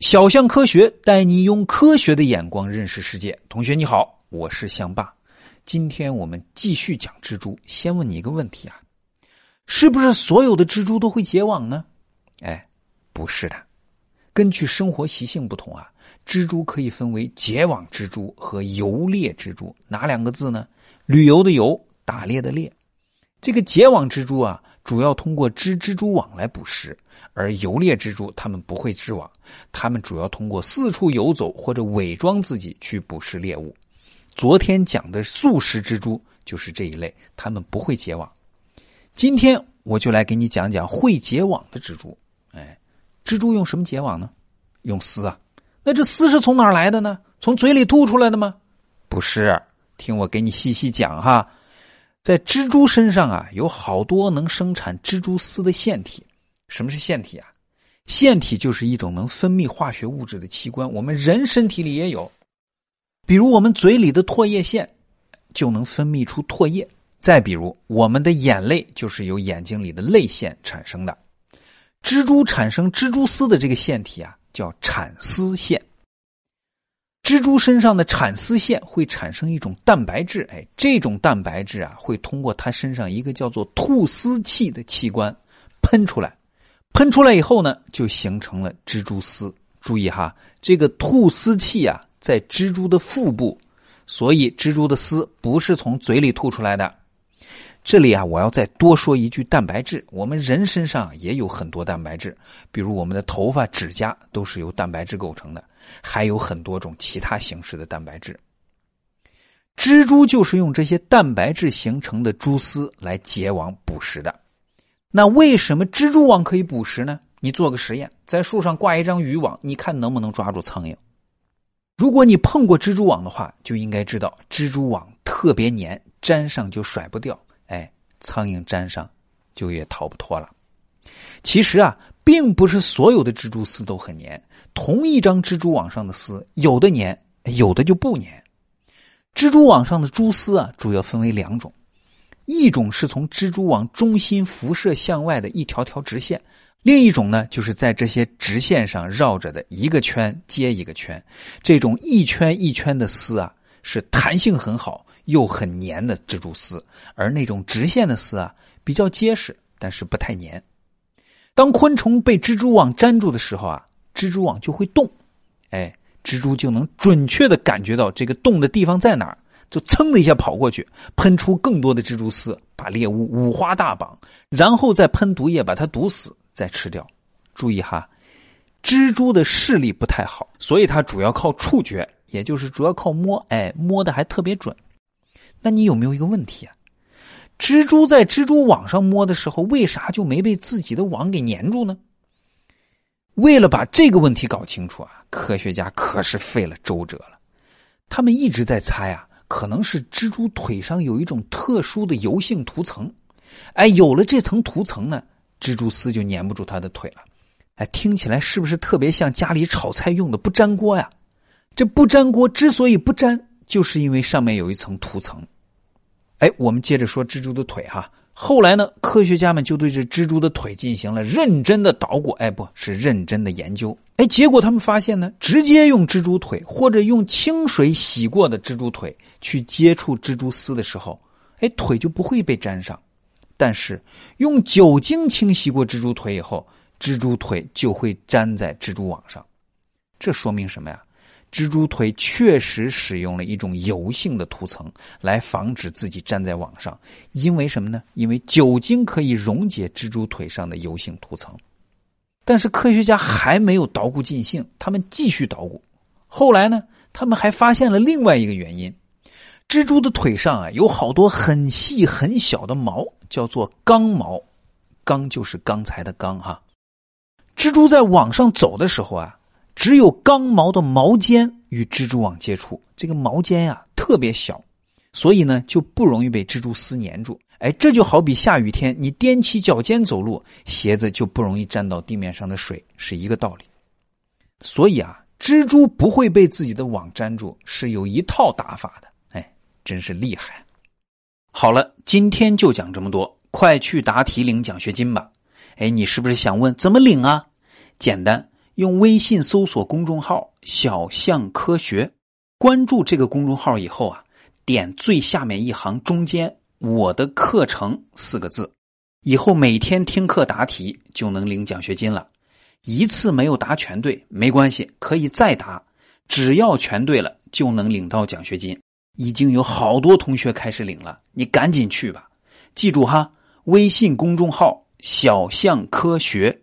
小象科学带你用科学的眼光认识世界。同学你好，我是象爸。今天我们继续讲蜘蛛。先问你一个问题啊，是不是所有的蜘蛛都会结网呢？哎，不是的。根据生活习性不同啊，蜘蛛可以分为结网蜘蛛和游猎蜘蛛。哪两个字呢？旅游的游，打猎的猎。这个结网蜘蛛啊。主要通过织蜘蛛网来捕食，而游猎蜘蛛它们不会织网，它们主要通过四处游走或者伪装自己去捕食猎物。昨天讲的素食蜘蛛就是这一类，它们不会结网。今天我就来给你讲讲会结网的蜘蛛。哎，蜘蛛用什么结网呢？用丝啊。那这丝是从哪儿来的呢？从嘴里吐出来的吗？不是，听我给你细细讲哈。在蜘蛛身上啊，有好多能生产蜘蛛丝的腺体。什么是腺体啊？腺体就是一种能分泌化学物质的器官。我们人身体里也有，比如我们嘴里的唾液腺就能分泌出唾液。再比如我们的眼泪就是由眼睛里的泪腺产生的。蜘蛛产生蜘蛛丝的这个腺体啊，叫产丝腺。蜘蛛身上的产丝腺会产生一种蛋白质，哎，这种蛋白质啊，会通过它身上一个叫做吐丝器的器官喷出来，喷出来以后呢，就形成了蜘蛛丝。注意哈，这个吐丝器啊，在蜘蛛的腹部，所以蜘蛛的丝不是从嘴里吐出来的。这里啊，我要再多说一句，蛋白质，我们人身上也有很多蛋白质，比如我们的头发、指甲都是由蛋白质构成的，还有很多种其他形式的蛋白质。蜘蛛就是用这些蛋白质形成的蛛丝来结网捕食的。那为什么蜘蛛网可以捕食呢？你做个实验，在树上挂一张渔网，你看能不能抓住苍蝇？如果你碰过蜘蛛网的话，就应该知道蜘蛛网特别粘，粘上就甩不掉。苍蝇粘上，就也逃不脱了。其实啊，并不是所有的蜘蛛丝都很粘。同一张蜘蛛网上的丝，有的粘，有的就不粘。蜘蛛网上的蛛丝啊，主要分为两种：一种是从蜘蛛网中心辐射向外的一条条直线；另一种呢，就是在这些直线上绕着的一个圈接一个圈。这种一圈一圈的丝啊，是弹性很好。又很粘的蜘蛛丝，而那种直线的丝啊，比较结实，但是不太粘。当昆虫被蜘蛛网粘住的时候啊，蜘蛛网就会动，哎，蜘蛛就能准确的感觉到这个动的地方在哪儿，就噌的一下跑过去，喷出更多的蜘蛛丝，把猎物五花大绑，然后再喷毒液把它毒死，再吃掉。注意哈，蜘蛛的视力不太好，所以它主要靠触觉，也就是主要靠摸，哎，摸的还特别准。那你有没有一个问题啊？蜘蛛在蜘蛛网上摸的时候，为啥就没被自己的网给粘住呢？为了把这个问题搞清楚啊，科学家可是费了周折了。他们一直在猜啊，可能是蜘蛛腿上有一种特殊的油性涂层，哎，有了这层涂层呢，蜘蛛丝就粘不住它的腿了。哎，听起来是不是特别像家里炒菜用的不粘锅呀？这不粘锅之所以不粘。就是因为上面有一层涂层，哎，我们接着说蜘蛛的腿哈。后来呢，科学家们就对这蜘蛛的腿进行了认真的捣鼓，哎，不是认真的研究，哎，结果他们发现呢，直接用蜘蛛腿或者用清水洗过的蜘蛛腿去接触蜘蛛丝的时候，哎，腿就不会被粘上；但是用酒精清洗过蜘蛛腿以后，蜘蛛腿就会粘在蜘蛛网上。这说明什么呀？蜘蛛腿确实使用了一种油性的涂层来防止自己粘在网上，因为什么呢？因为酒精可以溶解蜘蛛腿上的油性涂层。但是科学家还没有捣鼓尽兴，他们继续捣鼓。后来呢，他们还发现了另外一个原因：蜘蛛的腿上啊有好多很细很小的毛，叫做刚毛。刚就是刚才的刚哈。蜘蛛在网上走的时候啊。只有刚毛的毛尖与蜘蛛网接触，这个毛尖呀特别小，所以呢就不容易被蜘蛛丝粘住。哎，这就好比下雨天你踮起脚尖走路，鞋子就不容易沾到地面上的水，是一个道理。所以啊，蜘蛛不会被自己的网粘住，是有一套打法的。哎，真是厉害。好了，今天就讲这么多，快去答题领奖学金吧。哎，你是不是想问怎么领啊？简单。用微信搜索公众号“小象科学”，关注这个公众号以后啊，点最下面一行中间“我的课程”四个字，以后每天听课答题就能领奖学金了。一次没有答全对没关系，可以再答，只要全对了就能领到奖学金。已经有好多同学开始领了，你赶紧去吧。记住哈，微信公众号“小象科学”。